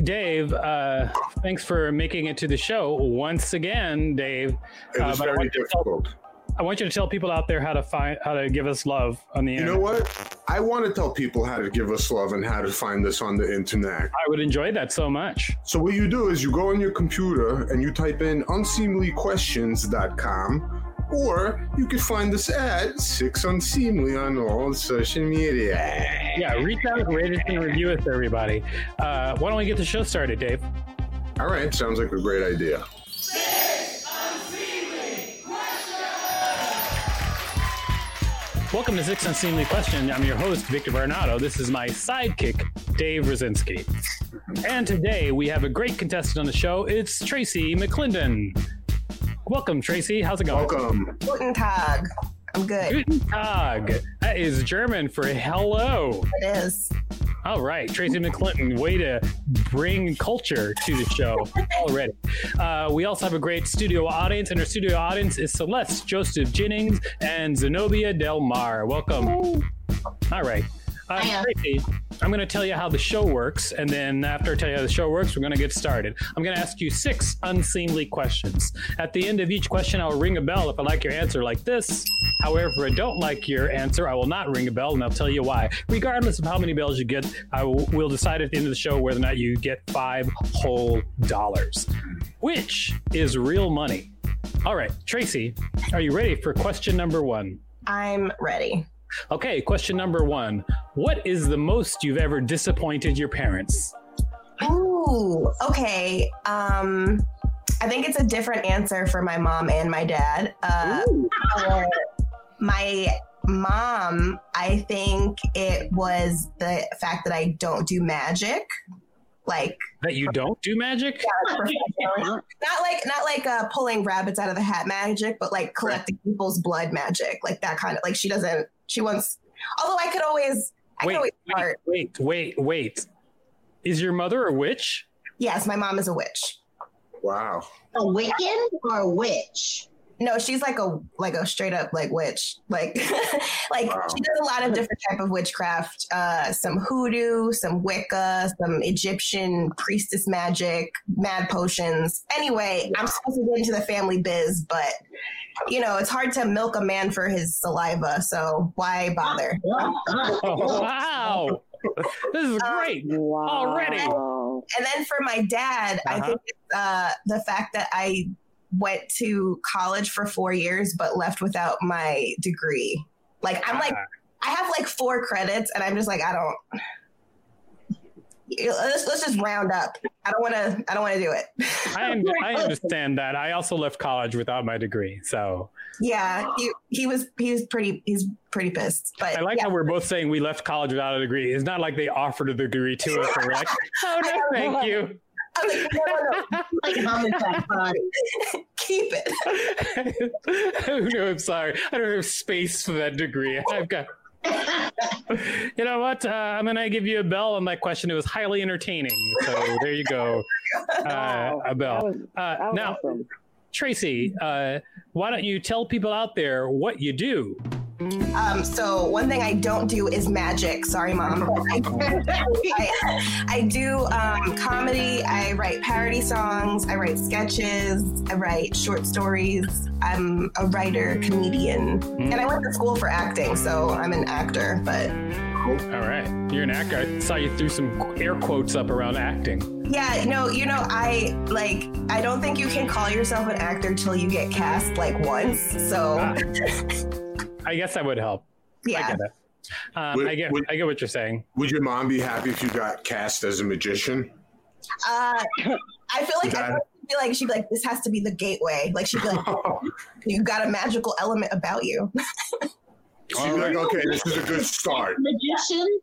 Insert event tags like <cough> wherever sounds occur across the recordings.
Dave, uh, thanks for making it to the show once again, Dave. It Uh, was I very want you to tell- difficult. I want you to tell people out there how to find how to give us love on the You internet. know what? I want to tell people how to give us love and how to find us on the internet. I would enjoy that so much. So what you do is you go on your computer and you type in unseemlyquestions.com or you can find us at Six Unseemly on all social media. Yeah, reach out, rate us, and review us, everybody. Uh, why don't we get the show started, Dave? All right, sounds like a great idea. Welcome to Six Unseemly Question. I'm your host, Victor Varnado. This is my sidekick, Dave Rosinski. And today we have a great contestant on the show. It's Tracy McClendon. Welcome, Tracy. How's it going? Welcome. Guten Tag. I'm good. Guten Tag. That is German for hello. It is. All right, Tracy McClendon, way to bring culture to the show already. Uh, we also have a great studio audience, and our studio audience is Celeste Joseph Jennings and Zenobia Del Mar. Welcome. All right. Uh, Hiya. Tracy, I'm going to tell you how the show works, and then after I tell you how the show works, we're going to get started. I'm going to ask you six unseemly questions. At the end of each question, I'll ring a bell if I like your answer like this. However, if I don't like your answer, I will not ring a bell, and I'll tell you why. Regardless of how many bells you get, I will will decide at the end of the show whether or not you get five whole dollars, which is real money. All right, Tracy, are you ready for question number one? I'm ready. Okay, question number one. What is the most you've ever disappointed your parents? Ooh, okay. Um, I think it's a different answer for my mom and my dad. Uh, my mom, I think it was the fact that I don't do magic. Like That you don't do magic? professionally. not like not like uh, pulling rabbits out of the hat magic, but like collecting people's blood magic, like that kind of. Like she doesn't. She wants. Although I could always. I Wait, could always wait, start. wait, wait, wait. Is your mother a witch? Yes, my mom is a witch. Wow. A Wiccan or a witch? No, she's like a like a straight up like witch. Like <laughs> like Wow. she does a lot of different type of witchcraft. Uh some hoodoo, some Wicca, some Egyptian priestess magic, mad potions. Anyway, I'm supposed to get into the family biz, but you know, it's hard to milk a man for his saliva, so why bother? Oh, <laughs> wow. This is Um, great. Already. And then for my dad, I Uh-huh. think it's, uh, the fact that I went to college for four years but left without my degree. Like I'm like Ah. I have like four credits, and I'm just like I don't. Let's, let's just round up. I don't want to. I don't want to do it. I, un- <laughs> I understand that. I also left college without my degree. So yeah, he he was he was pretty he's pretty pissed. But I like yeah. how we're both saying we left college without a degree. It's not like they offered a degree to us we're like, <laughs> oh, no, thank you. I was like, no, no, no, <laughs> Like homicide body. <laughs> keep it. <laughs> oh, no, I'm sorry. I don't have space for that degree. I've got. You know what? Uh, I'm gonna give you a bell on that question. It was highly entertaining. So there you go, uh, a bell. Uh, now, Tracy, uh, why don't you tell people out there what you do? Um, so one thing I don't do is magic. Sorry, mom. <laughs> I, I, do um, comedy. I write parody songs. I write sketches. I write short stories. I'm a writer, comedian, and I went to school for acting, so I'm an actor. But All right, you're an actor. I saw you threw some air quotes up around acting. yeah, no, you know, I like. I don't think you can call yourself an actor till you get cast like once. So Ah. <laughs> I guess that would help. Yeah. I get it. Um, Would- I get. would- I get what you're saying. Would your mom be happy if you got cast as a magician? uh, I feel like I feel like she'd be like, "This has to be the gateway." Like she'd be like. <laughs> you got a magical element about you. She'd be like, okay, this is a good start. Magician?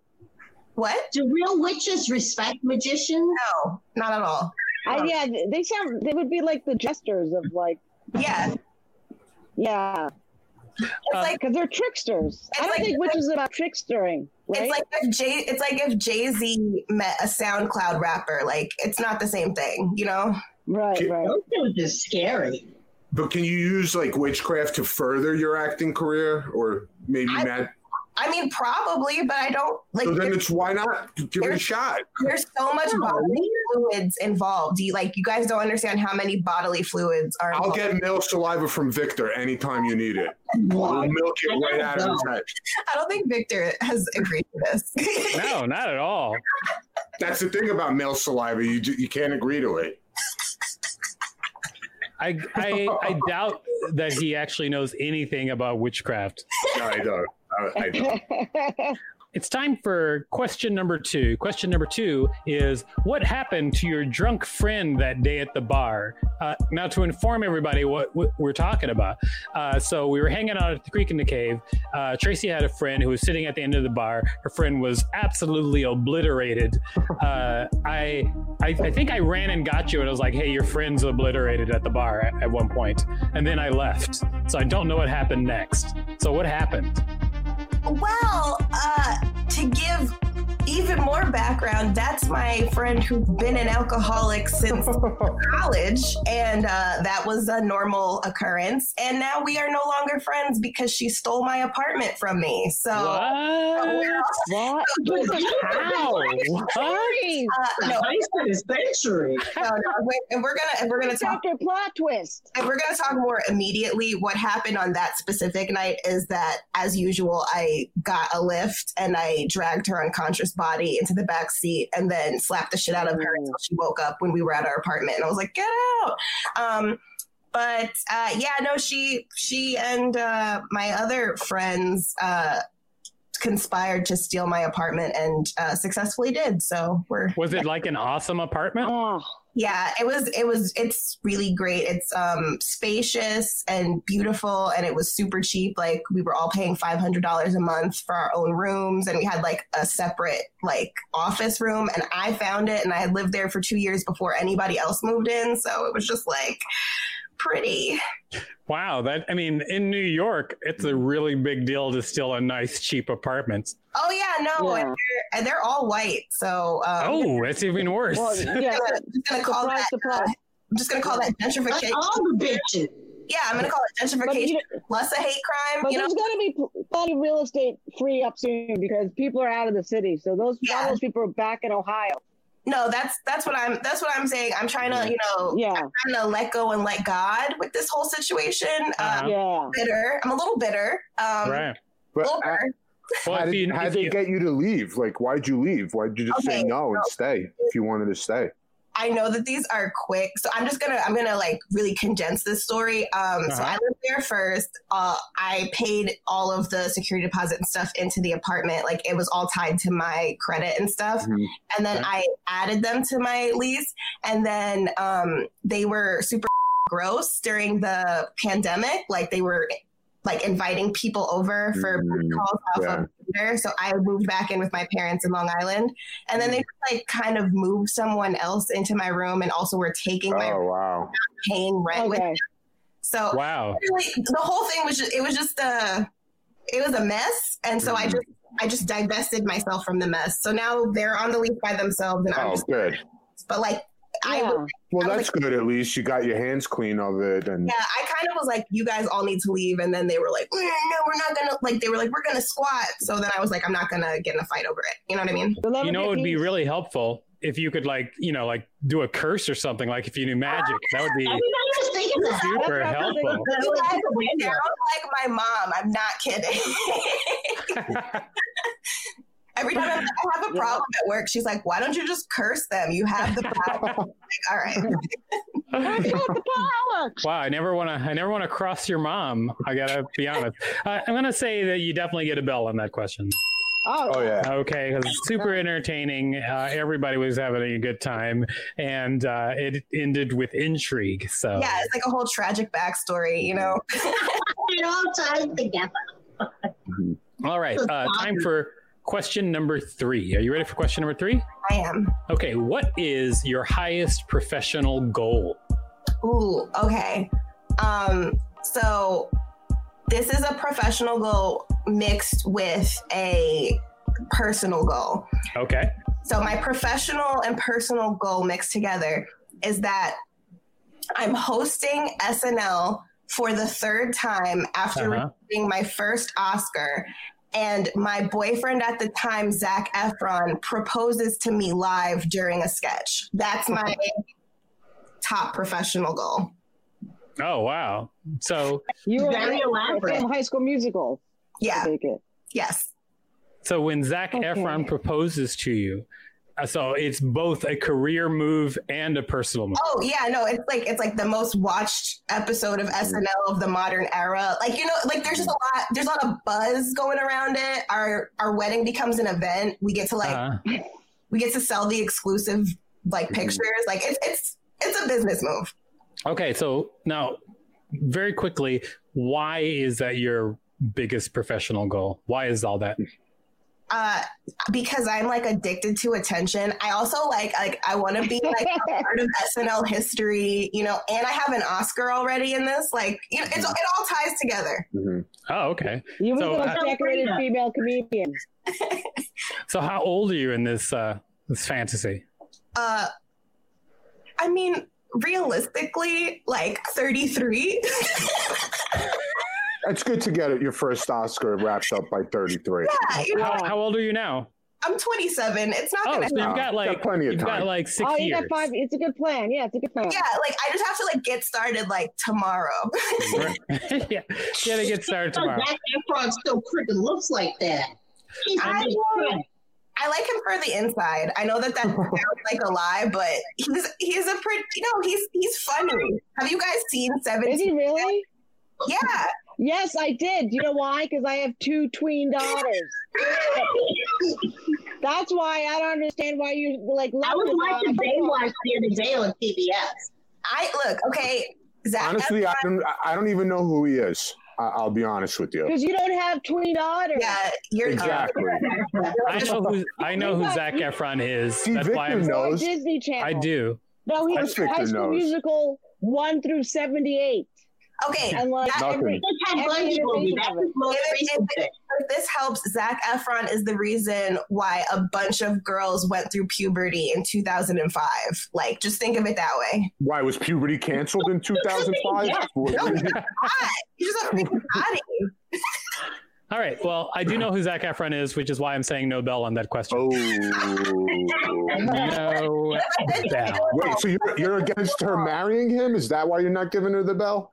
What? Do real witches respect magicians? No, not at all. I, yeah, they sound. They would be like the jesters of like. Yeah, Yeah, it's Uh, like because they're tricksters. I don't like- think witches are about trickstering, right? it's like if Jay it's like if Jay Z met a SoundCloud rapper. Like it's not the same thing, you know. right, right. Those dudes are scary. But can you use like witchcraft to further your acting career, or maybe I- Matt? I mean, probably, but I don't like. So then it's why not give it a shot? there's so much bodily fluids involved. You like you guys don't understand how many bodily fluids are. I'll get male saliva from Victor anytime you need it. We'll milk it right out of his head. I don't think Victor has agreed to this. <laughs> No, not at all. That's the thing about male saliva. You you can't agree to it. I, I I doubt that he actually knows anything about witchcraft. <laughs> No, I don't. I. <laughs> It's time for question number two. Question number two is What happened to your drunk friend that day at the bar? Uh, now, to inform everybody what, what we're talking about. Uh, so, we were hanging out at the Creek and the Cave. Uh, Tracy had a friend who was sitting at the end of the bar. Her friend was absolutely obliterated. Uh, I, I, I think I ran and got you, and I was like, hey, your friend's obliterated at the bar at, at one point. And then I left. So, I don't know what happened next. So, what happened? Well, uh, to give even more background, that's my friend who's been an alcoholic since <laughs> college, and uh, that was a normal occurrence. And now we are no longer friends because she stole my apartment from me. So, What? <laughs> what? How? What? uh, no, Nice for the century. no, no, wait, and we're gonna and we're gonna talk. Chapter plot twist. And we're going to talk more immediately. What happened on that specific night is that, as usual, I got a lift and I dragged her unconscious body into the back seat and then slapped the shit out of her until she woke up when we were at our apartment. And I was like, "Get out!" Um, but uh, yeah, no, she she and uh, my other friends uh, conspired to steal my apartment and uh, successfully did. So we're Was it like an awesome apartment? Oh, yeah, it was it was it's really great. It's um spacious and beautiful and it was super cheap. Like we were all paying $500 a month for our own rooms and we had like a separate like office room and I found it and I had lived there for 2 years before anybody else moved in, so it was just like pretty. Wow, that I mean, in New York, it's a really big deal to steal a nice, cheap apartment. Oh yeah, no, Yeah. And, they're, and they're all white. So um Oh, that's even worse. well, <laughs> yeah. I'm just gonna call Surprise, that surprise. I'm just gonna call that That's gentrification. all the bitches. Yeah, I'm gonna call it gentrification you, plus a hate crime. but You know, there's going to be plenty of real estate free up soon because people are out of the city. So those Yeah. all those people are back in Ohio. No, that's that's what I'm that's what I'm saying. I'm trying to, you know, Yeah, I'm trying to let go and let God with this whole situation. Uh-huh. Um, yeah. bitter. I'm a little bitter. Um, right. a But little how. Well, how did, you, how if did you- get you to leave? Like, why'd you leave? Why'd you just Okay, say no and so- stay if you wanted to stay? I know that these are quick, so I'm just gonna I'm gonna like really condense this story. Um, So Uh-huh. I lived there first. Uh, I paid all of the security deposit and stuff into the apartment. Like it was all tied to my credit and stuff. Mhm. And then Okay. I added them to my lease, and then um, they were super gross during the pandemic. Like they were like inviting people over for Mm, calls off yeah. of Tinder. So I moved back in with my parents in Long Island, and then they just, like kind of moved someone else into my room, and also were taking my Oh wow! paying rent with. Okay. So wow. really, the whole thing was just it was just a it was a mess, and so I Mhm. just I just divested myself from the mess. So now they're on the lease by themselves, and I'm Oh, just good. but like I was, Well, I was that's good. At least you got your hands clean of it, and yeah, I kind of was like, you guys all need to leave, and then they were like, "Mm, no, we're not gonna like they were like, we're gonna squat. So then I was like, I'm not gonna get in a fight over it. You know what I mean? You'll never You know, it would be really helpful if you could, like, you know, like do a curse or something. Like if you knew magic, that would be Everybody was super That's what I'm helpful. You guys That's a weird sound like my mom. I'm not kidding. <laughs> <laughs> <laughs> Every time I I have a problem at work, she's like, "Why don't you just curse them? You have the power." <laughs> Like, all right. I've the power. Wow, I never want to. I never want to cross your mom. I gotta be honest. Uh, I'm gonna say that you definitely get a bell on that question. Oh, oh yeah, Okay, 'cause it's super entertaining. Uh, everybody was having a good time, and uh, it ended with intrigue. So Yeah, it's like a whole tragic backstory, you know. <laughs> It all ties together. all right, uh, time for question number three. Are you ready for question number three? I am. Okay, what is your highest professional goal? Ooh, okay. Um, so this is a professional goal mixed with a personal goal. Okay. So my professional and personal goal mixed together is that I'm hosting SNL for the third time after Uh-huh. receiving my first Oscar. And my boyfriend at the time, Zac Efron, proposes to me live during a sketch. That's my top professional goal. Oh wow. So You were Very elaborate. High School Musical. Yeah. Take it. Yes. so when Zach Okay. Efron proposes to you, so it's both a career move and a personal move. Oh yeah, no, it's like it's like the most watched episode of SNL of the modern era. Like you know, like there's just a lot. There's a lot of buzz going around it. Our our wedding becomes an event. We get to like Uh, <laughs> we get to sell the exclusive like pictures. Like it's it's it's a business move. okay, so now very quickly, why is that your biggest professional goal? Why is all that? Uh, because I'm like addicted to attention. I also like like I want to be like a <laughs> part of SNL history, you know. And I have an Oscar already in this. Like you know, it's, it all ties together. Mhm. Oh, okay. You were So, the uh, decorated female comedian. <laughs> So how old are you in this uh this fantasy? Uh, I mean, realistically, like 33. <laughs> It's good to get it, your first Oscar wrapped up by 33. yeah, you know, How, how old are you now? I'm 27. It's not Oh, gonna. so you've got got like plenty of you've got time. like six oh, you years. got five. It's a good plan. Yeah, it's a good plan. yeah, like I just have to like get started like tomorrow. <laughs> <laughs> yeah, yeah, they get started tomorrow. Zac Efron still freaking looks like that. I. I like him for the inside. I know that that sounds like a lie, but he's he's a pretty. You know, he's he's funny. Have you guys seen Seven? Is he really? Yeah. Yes, I did. You know why? Because I have two tween daughters. <laughs> That's why I don't understand why you like. I was watching Baywatch the other day on TBS. I look okay. Zach. Honestly, I don't, I don't even know who he is. I- I'll be honest with you. because you don't have tween daughters. yeah, you're Exactly. <laughs> I know who I know who Zac Efron is. See, That's why I'm, Or knows. Disney Channel. I do. No, he I was High School knows. Musical one through seventy-eight, Okay. and like That- Nothing. every, Just had Every Bungie movie. iteration That's of his it. most If- recent if- thing. If this helps, Zac Efron is the reason why a bunch of girls went through puberty in 2005. Like, just think of it that way. Why was puberty canceled in 2005? Yeah. Hot. He's just a freaking body. All right. Well, I do know who Zac Efron is, which is why I'm saying no bell on that question. Oh. No <laughs> bell. Wait, so you're, you're against her marrying him? Is that why you're not giving her the bell?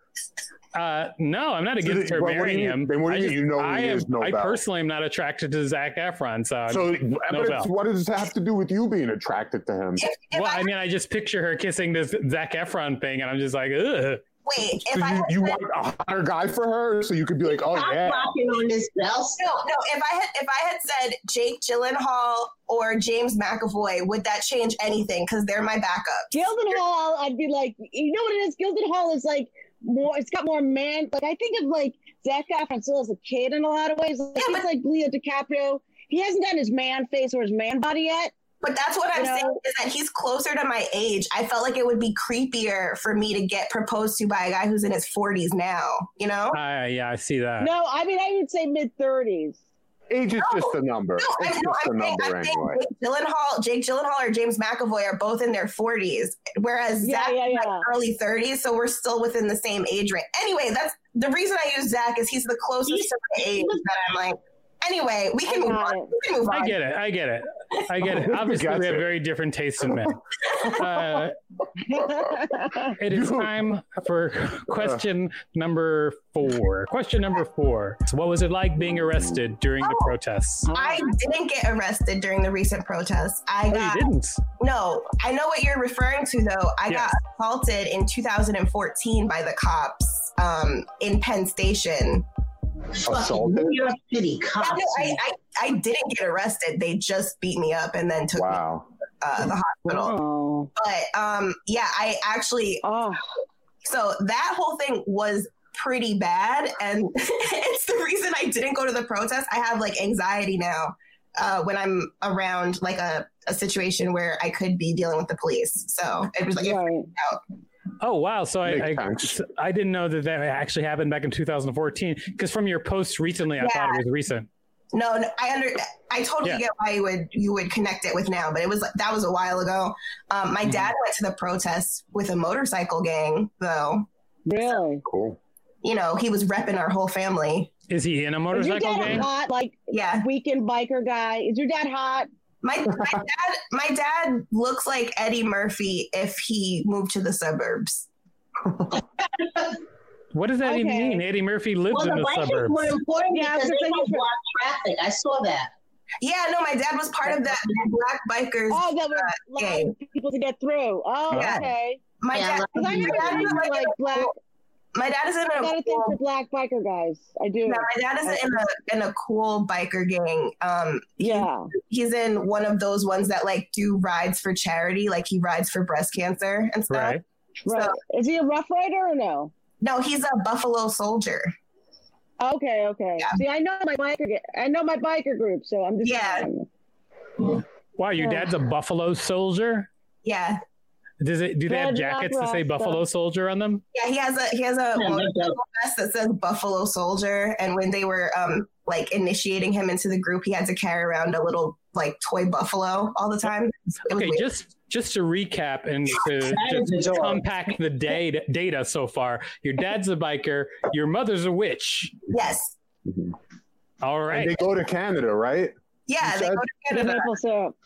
Uh, no, I'm not So against then- her what- what marrying him. then what do I you- you know I am, is, no I personally am not attracted to Zac Efron. So, So, no but it's, what does it have to do with you being attracted to him? If, if well, I, I mean, I just picture her kissing this Zac Efron thing, and I'm just like, ugh. wait, So if I you, had you said, want a hotter guy for her, so you could be like, oh Stop yeah. rocking on this bell. no, no, if I had if I had said Jake Gyllenhaal or James McAvoy, would that change anything? Because they're my backup. Gyllenhaal, I'd be like, you know what it is? Gyllenhaal is like more. It's got more man. Like I think of like Zac Efron still as a kid in a lot of ways. Like, Yeah, he's but- like Leo DiCaprio. He hasn't gotten his man face or his man body yet. But that's what I'm You know? saying is that he's closer to my age. I felt like it would be creepier for me to get proposed to by a guy who's in his 40s now. You know? Uh, yeah, I see that. No, I mean I would say mid thirties. Age is just a number. No, I It's know. just a I'm saying, number I'm saying anyway. Jake Gyllenhaal, Jake Gyllenhaal or James McAvoy are both in their 40s, whereas Yeah, Zach yeah, is yeah. like early 30s. So we're still within the same age range. Anyway, that's the reason I use Zach is he's the closest to my age that I'm like. Anyway, we can move on. We can move on. I get it. I get it. I get it. <laughs> Obviously, Gotcha. we have very different tastes in men. Uh, it is time for question number four. Question number four. So what was it like being arrested during the Oh. protests? I didn't get arrested during the recent protests. I Oh, you got didn't. no. I know what you're referring to, though. I Yes. got assaulted in 2014 by the cops um, in Penn Station. Fucking Assaulted? New York City cops. no, I, I, I didn't get arrested. They just beat me up and then took me to uh, the hospital. oh, But um, yeah, I actually oh, so that whole thing was pretty bad, and <laughs> it's the reason I didn't go to the protest. I have like anxiety now uh, when I'm around like a, a situation where I could be dealing with the police. So it was like Right. freaked out. Oh wow! So I I. I didn't know that that actually happened back in 2014 because from your post recently, I thought it was recent. No, no, I under I totally Yeah. get why you would you would connect it with now, but it was that was a while ago. Um, my Mhm. dad went to the protest with a motorcycle gang, though. Really? Cool. You know, he was repping our whole family. Is he in a Is your motorcycle dad gang? hot, like Yeah, weekend biker guy? Is your dad hot? My my dad my dad looks like Eddie Murphy if he moved to the suburbs. <laughs> What does that even mean? Eddie Murphy lives Well, in the the bikers suburbs. were important Yeah, I because they gonna don't say- block traffic. I saw that. Yeah, no, my dad was part of that black bikers. Oh, that were uh, allowing people to get through. Oh, Yeah. okay. my Yeah, dad, Because I never dad seen is like, like in black. Cool- my dad is in I a got a thing cool for black biker guys. I do. No, my dad is in a in a cool biker gang. Um, Yeah. he's in one of those ones that like do rides for charity, like he rides for breast cancer and stuff. Right. Right. Is he a rough rider or no? No, he's a Buffalo Soldier. Okay, okay. Yeah. See, I know my biker. I know my biker group, so I'm just. Yeah. Wow, your dad's a Buffalo Soldier. Yeah, Does it? Do they have Red Rock jackets to say Rasta. Buffalo Soldier on them? yeah, he has a he has a Yeah, vest that says Buffalo Soldier. And when they were um like initiating him into the group, he had to carry around a little like toy buffalo all the time. Okay, weird. just just to recap and to, That is to adorable. compact the data data so far. Your dad's a biker. Your mother's a witch. yes, All And they go to Canada, right? yeah, You they said- go to The Canada maple syrup.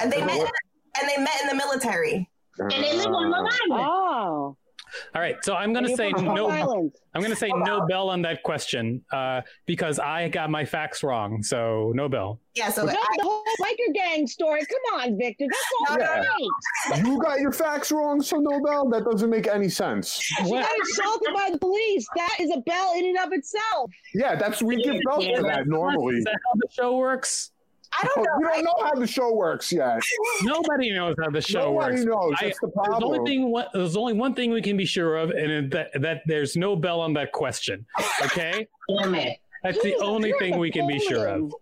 and they met and they met in the military. And they live on Long Island. Oh. All right. So I'm gonna say no. Island. I'm gonna say no bell on that question uh, because I got my facts wrong. So no bell. Yeah, so Tell I, the whole biker gang story. Come on, Victor. That's all No, right. You got your facts wrong, so Nobel? That doesn't make any sense. She What? got assaulted by the police. That is a bell in and of itself. Yeah, that's we give belts for that normally. Is that how the show works? I don't oh, know. You don't know how the show works yet. <laughs> Nobody knows how the show Nobody works. knows. I- That's the There's problem. only thing. One, there's only one thing we can be sure of, and that that there's no bell on that question. Okay, Damn it. that's the only thing we can be sure of.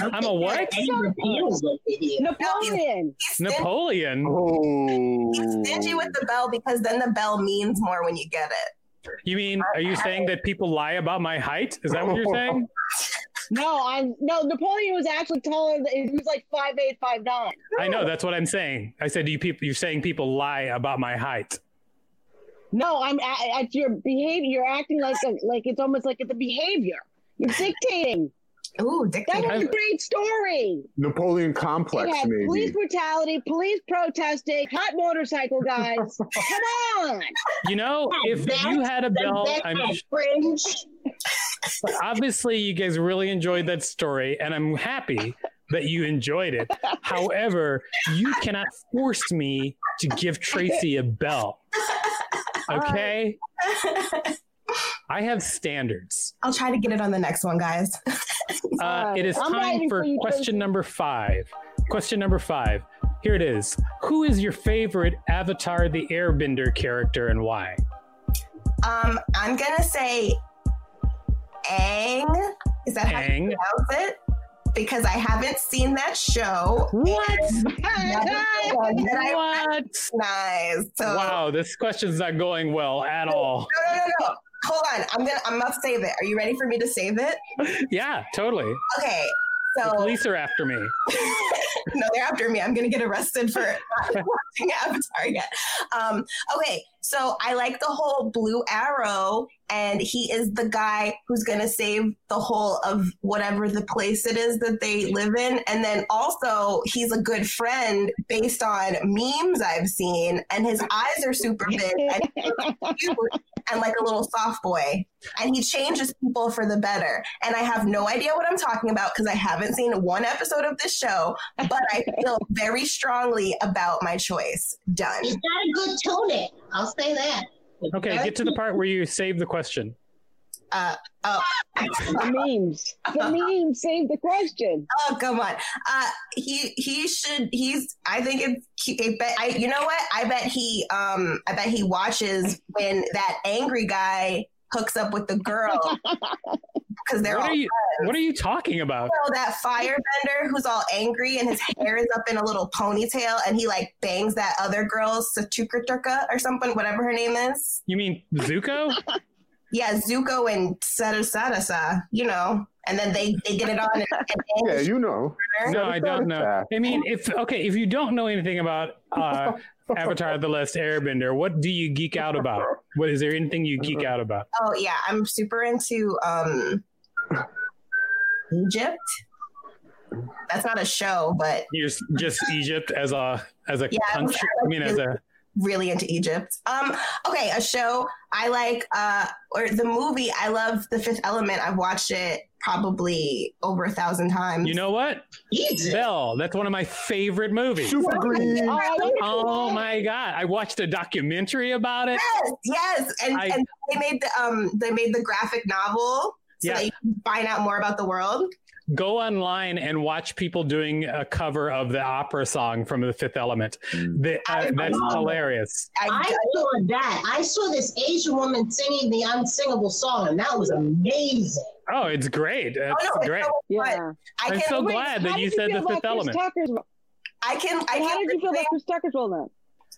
I'm a what? Any repeals over here. Napoleon. He's Napoleon. Oh. he's stingy with the bell because then the bell means more when you get it. You mean? Are you saying that people lie about my height? Is that what you're saying? <laughs> No, I'm no. Napoleon was actually taller. Than, he was like five eight, five nine. I know. That's what I'm saying. I said you people. You're saying people lie about my height. No, I'm at, at your behavior. You're acting like a, like it's almost like it's a behavior. You're dictating. Ooh, That was a great story. Napoleon It complex, had police brutality, police protesting, hot motorcycle guys. <laughs> Come on. You know, if you had a bell, That's I'm that fringe. obviously you guys really enjoyed that story, and I'm happy that you enjoyed it. However, you cannot force me to give Tracy a bell. Okay? I have standards. I'll try to get it on the next one, guys. Uh, it is I'm time for for question Tracy. number five. Question number five. Here it is. Who is your favorite Avatar the Airbender character and why? Um, I'm gonna say Aang. Is that how you pronounce it? Because I haven't seen that show. What? And <laughs> that I What? recognize. So Wow, this question's not going well at all. no, no, no, no. Hold on. I'm gonna. I'm gonna save it. Are you ready for me to save it? <laughs> Yeah, totally. Okay. The police are after me. <laughs> no, they're after me. I'm gonna get arrested for <laughs> not watching Avatar yet. Um, okay, so I like the whole Blue Arrow, and he is the guy who's gonna save the whole of whatever the place it is that they live in, and then also he's a good friend based on memes I've seen, and his eyes are super big and <laughs> he's cute and like a little soft boy, and he changes people for the better. And I have no idea what I'm talking about because I haven't seen one episode of this show, but I <laughs> feel very strongly about my choice. Done. He's got a good tunic. I'll say that. Okay, get to the part where you save the question. Uh, oh, The memes. The memes saved the question. oh, come on. Uh, he he should. He's. I think it's. cute. I bet. I. You know what? I bet he. Um. I bet he watches when that angry guy hooks up with the girl <laughs> because they're What all are you? What are you talking about? know that firebender who's all angry and his hair is up in a little ponytail and he like bangs that other girl Sachuka or something, whatever her name is. You mean Zuko? <laughs> Yeah, Zuko and Sarasarasa, you know. And then they they get it on. And, and <laughs> Yeah, you know. No, I don't know. I mean, if okay, if you don't know anything about uh, <laughs> Avatar: The Last Airbender, what do you geek out about? What is there anything you geek out about? oh yeah, I'm super into um Egypt. That's not a show, but You're just Egypt as a as a Yeah, I was- country. I mean, as a really into Egypt. Um, okay, a show I like, uh, or the movie I love, The Fifth Element. I've watched it probably over a thousand times. you know what? Egypt. Belle. That's one of my favorite movies. Super green. Oh, I like it. Oh my god! I watched a documentary about it. Yes, yes, and, I- and they made the um they made the graphic novel so Yeah. that you can find out more about the world. Go online and watch people doing a cover of the opera song from The Fifth Element. The, uh, that's hilarious. I, I saw that. I saw this Asian woman singing the unsingable song, and that was amazing. Oh, it's great. It's oh no, great. it's so Yeah. I I'm so Wait, glad that you said feel The Fifth Chris Element. Tucker's, I can I how can did you feel sing- about Chris Tucker's role then?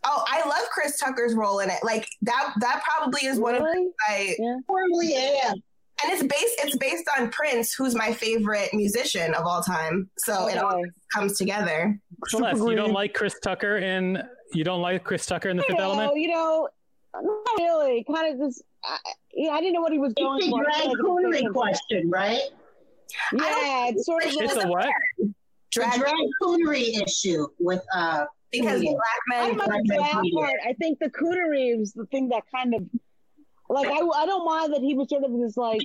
Oh, I love Chris Tucker's role in it. Like that that probably is one of Really? my Totally am. And it's based it's based on Prince, who's my favorite musician of all time. So it all Okay. comes together. Celeste, you don't like Chris Tucker in you don't like Chris Tucker in The You Fifth know, Element? you know, not really. Kind of just, I, you know, I didn't know what he was going It's a for. Drag feel like it was coonery question, right? Yeah, it's sort of It's like, a what? The Drag drag coonery issue with uh because Yeah. black I men don't mind the drag part. I think the coonery was the thing that kind of, like, I, I don't mind that he was sort of this like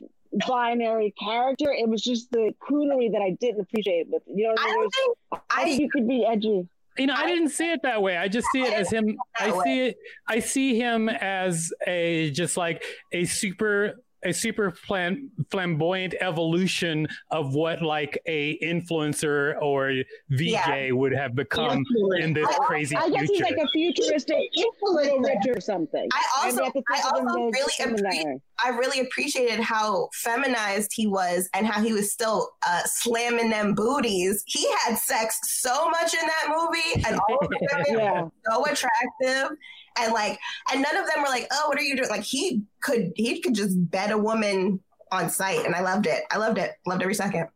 binary character. It was just the coonery that I didn't appreciate with. You know, what I I mean? don't think I think I you could be edgy. You know, I didn't see it that way. I just see it as him. I that see it. I see him as a just like a super a super flam- flamboyant evolution of what like a influencer or VJ Yeah. would have become in this I- crazy I guess he's like a futuristic little influencer. Or something. I also I think of him also really something that appreciate way. I really appreciated how feminized he was and how he was still uh, slamming them booties. He had sex so much in that movie, and all of the <laughs> women Yeah. were so attractive. And like, and none of them were like, "Oh, what are you doing?" Like he could, he could just bed a woman on sight, and I loved it. I loved it. Loved every second.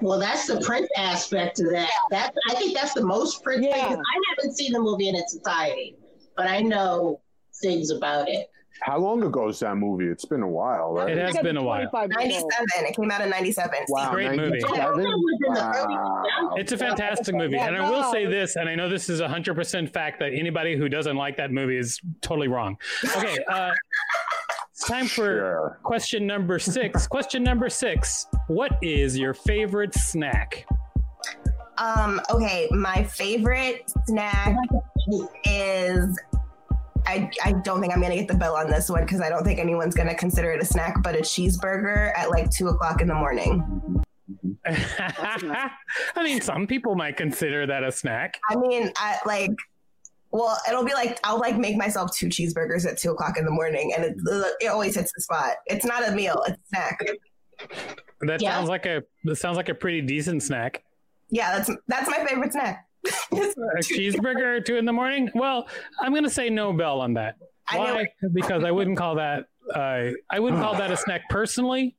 Well, that's the Prince aspect of that. That I think that's the most Prince thing. 'cause Yeah. I haven't seen the movie in its entirety, but I know things about it. How long ago is that movie? It's been a while, right? It has been a while. 25 years old. Ninety-seven. It came out in ninety-seven. Wow, Great movie. 97? I thought it was in the early Wow. It's a fantastic movie. And I will say this, and I know this is a 100% fact that anybody who doesn't like that movie is totally wrong. Okay. Uh, it's time for Sure. question number six. question number six What is your favorite snack? Um. Okay. My favorite snack is. I, I don't think I'm gonna get the bell on this one because I don't think anyone's gonna consider it a snack, but a cheeseburger at like two o'clock in the morning. <laughs> I mean, some people might consider that a snack. I mean, I like. Well, it'll be like I'll like make myself two cheeseburgers at two o'clock in the morning, and it, it always hits the spot. It's not a meal; it's a snack. That Yeah. sounds like a that sounds like a pretty decent snack. Yeah, that's that's my favorite snack. A cheeseburger at two in the morning? Well, I'm going to say no bell on that. I Why? Because I wouldn't call that uh, I wouldn't call that a snack personally.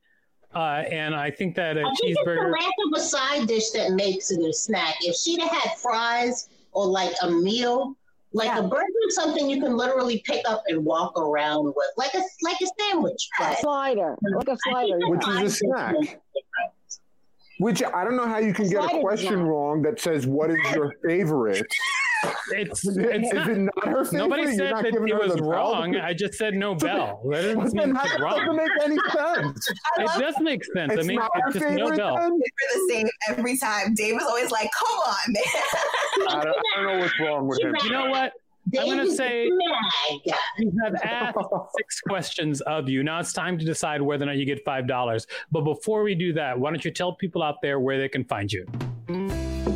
Uh, and I think that a I think it's the cheeseburger. lack of a side dish that makes it a snack. If she'd have had fries or like a meal, like Yeah. a burger is something you can literally pick up and walk around with, like a like a sandwich. But Slider, like a slider. Which is a side snack. Makes a difference. Which I don't know how you can get a question not. wrong that says what is your <laughs> favorite. It's <laughs> Is it's it not. not her favorite? Nobody said not that it was the bell? wrong. I just said no <laughs> bell. That doesn't then mean how it's doesn't make any sense. It does make sense. I It's mean, not it's her just no favorite bell. then? for the same every time. Dave is always like, "Come on, man." I don't, I don't know what's wrong with him. You know what? I'm gonna say- snag. We have asked six questions of you. Now it's time to decide whether or not you get five dollars. But before we do that, why don't you tell people out there where they can find you?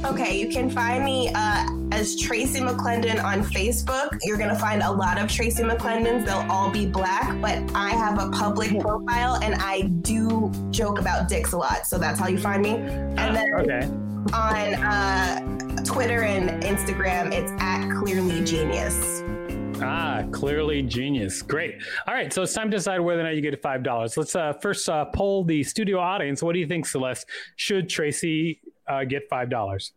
Okay, you can find me uh, as Tracy McClendon on Facebook. You're going to find a lot of Tracy McClendons. They'll all be black, but I have a public profile and I do joke about dicks a lot. So that's how you find me. And then Okay. on uh, Twitter and Instagram, it's at Clearly Genius. Ah, clearly genius. Great. All right, so it's time to decide whether or not you get five dollars. Let's uh, first uh, poll the studio audience. What do you think, Celeste? Should Tracy uh, get five dollars?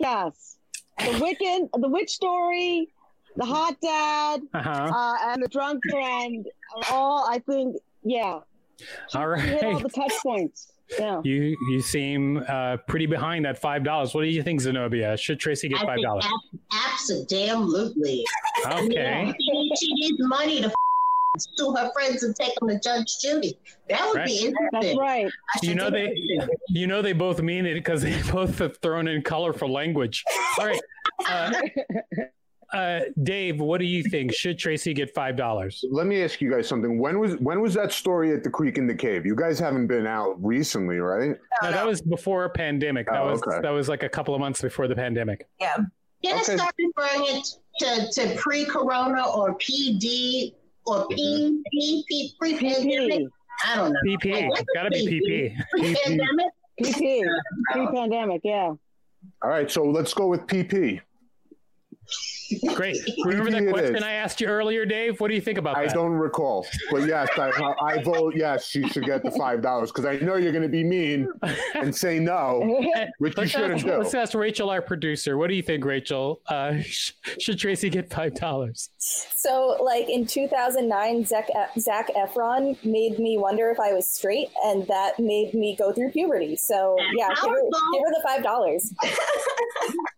Yes. The Wiccan, the witch story, the hot dad, Uh huh. uh, and the drunk friend all, I think, yeah. All You hit all right. the touch points. Yeah. You you seem uh, pretty behind that five dollars. What do you think, Zenobia? Should Tracy get five think dollars? absolutely. Okay. She needs, she needs money to sue her friends and take them to Judge Judy. That would Right. be interesting. That's right. You know they you know they both mean it because they <laughs> both have thrown in colorful language. All right. Uh, <laughs> uh, Dave, what do you think? Should Tracy get five dollars? Let me ask you guys something. When was when was that story at the creek and the cave? You guys haven't been out recently, right? No, that was before a pandemic. That Oh, was okay. that was like a couple of months before the pandemic. Yeah. Can I Okay. start referring it to, to pre-corona or PD or P, P, P, pre-pandemic? PP. I don't know. PP, What's gotta be PP. Pre-pandemic? PP. Pre-pandemic, yeah. All right, so let's go with PP. Great. <laughs> Remember that question is. I asked you earlier, Dave? What do you think about I that? I don't recall, but yes, I, I vote yes. She should get the five dollars because I know you're going to be mean and say no, <laughs> which you Let's shouldn't ask, do. let's ask Rachel, our producer. What do you think, Rachel? Uh, sh- should Tracy get five dollars? So, like in 2009, Zach, Zac Efron made me wonder if I was straight, and that made me go through puberty. So, yeah, give her, give her the five dollars. <laughs>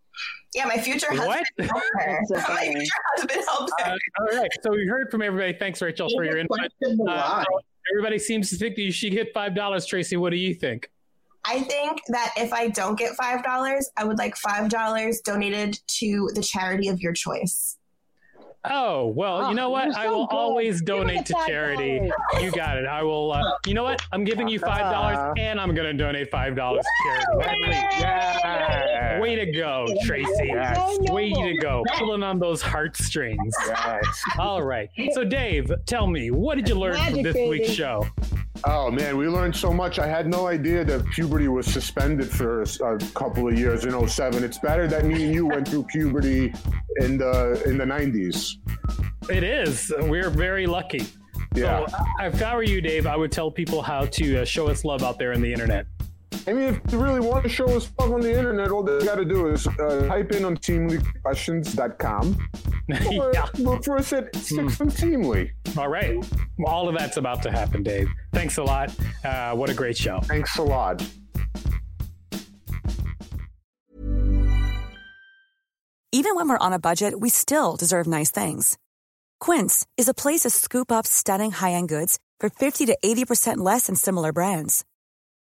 Yeah, my future husband What? helped <laughs> her. So <laughs> my future husband helped her. Uh, all right. So we heard from everybody. Thanks, Rachel, for your input. Uh, everybody seems to think that you should get five dollars. Tracy, what do you think? I think that if I don't get five dollars, I would like five dollars donated to the charity of your choice. Oh well, you know Oh, what? you're I will good. always donate to charity. $5. You got it. I will. Uh, you know what? I'm giving you five dollars, and I'm going to donate five dollars to charity. Yeah. Way to go, Tracy. Yes. Way to go, pulling on those heartstrings. Yes. All right. So, Dave, tell me, what did you learn from this week's show? Oh man, we learned so much. I had no idea that puberty was suspended for a, couple of years in 07. It's better that me and you went through puberty in the in the 90s. It is. We're very lucky. Yeah. So, if I were you, Dave, I would tell people how to uh, show us love out there in the internet. I mean, if you really want to show us love on the internet, all they got to do is uh, type in unseemlyquestions.com <laughs> or yeah. look for us at Six Unseemly. All right. Well, all of that's about to happen, Dave. Thanks a lot. Uh, what a great show. Thanks a lot. Even when we're on a budget, we still deserve nice things. Quince is a place to scoop up stunning high-end goods for 50 to 80% less than similar brands.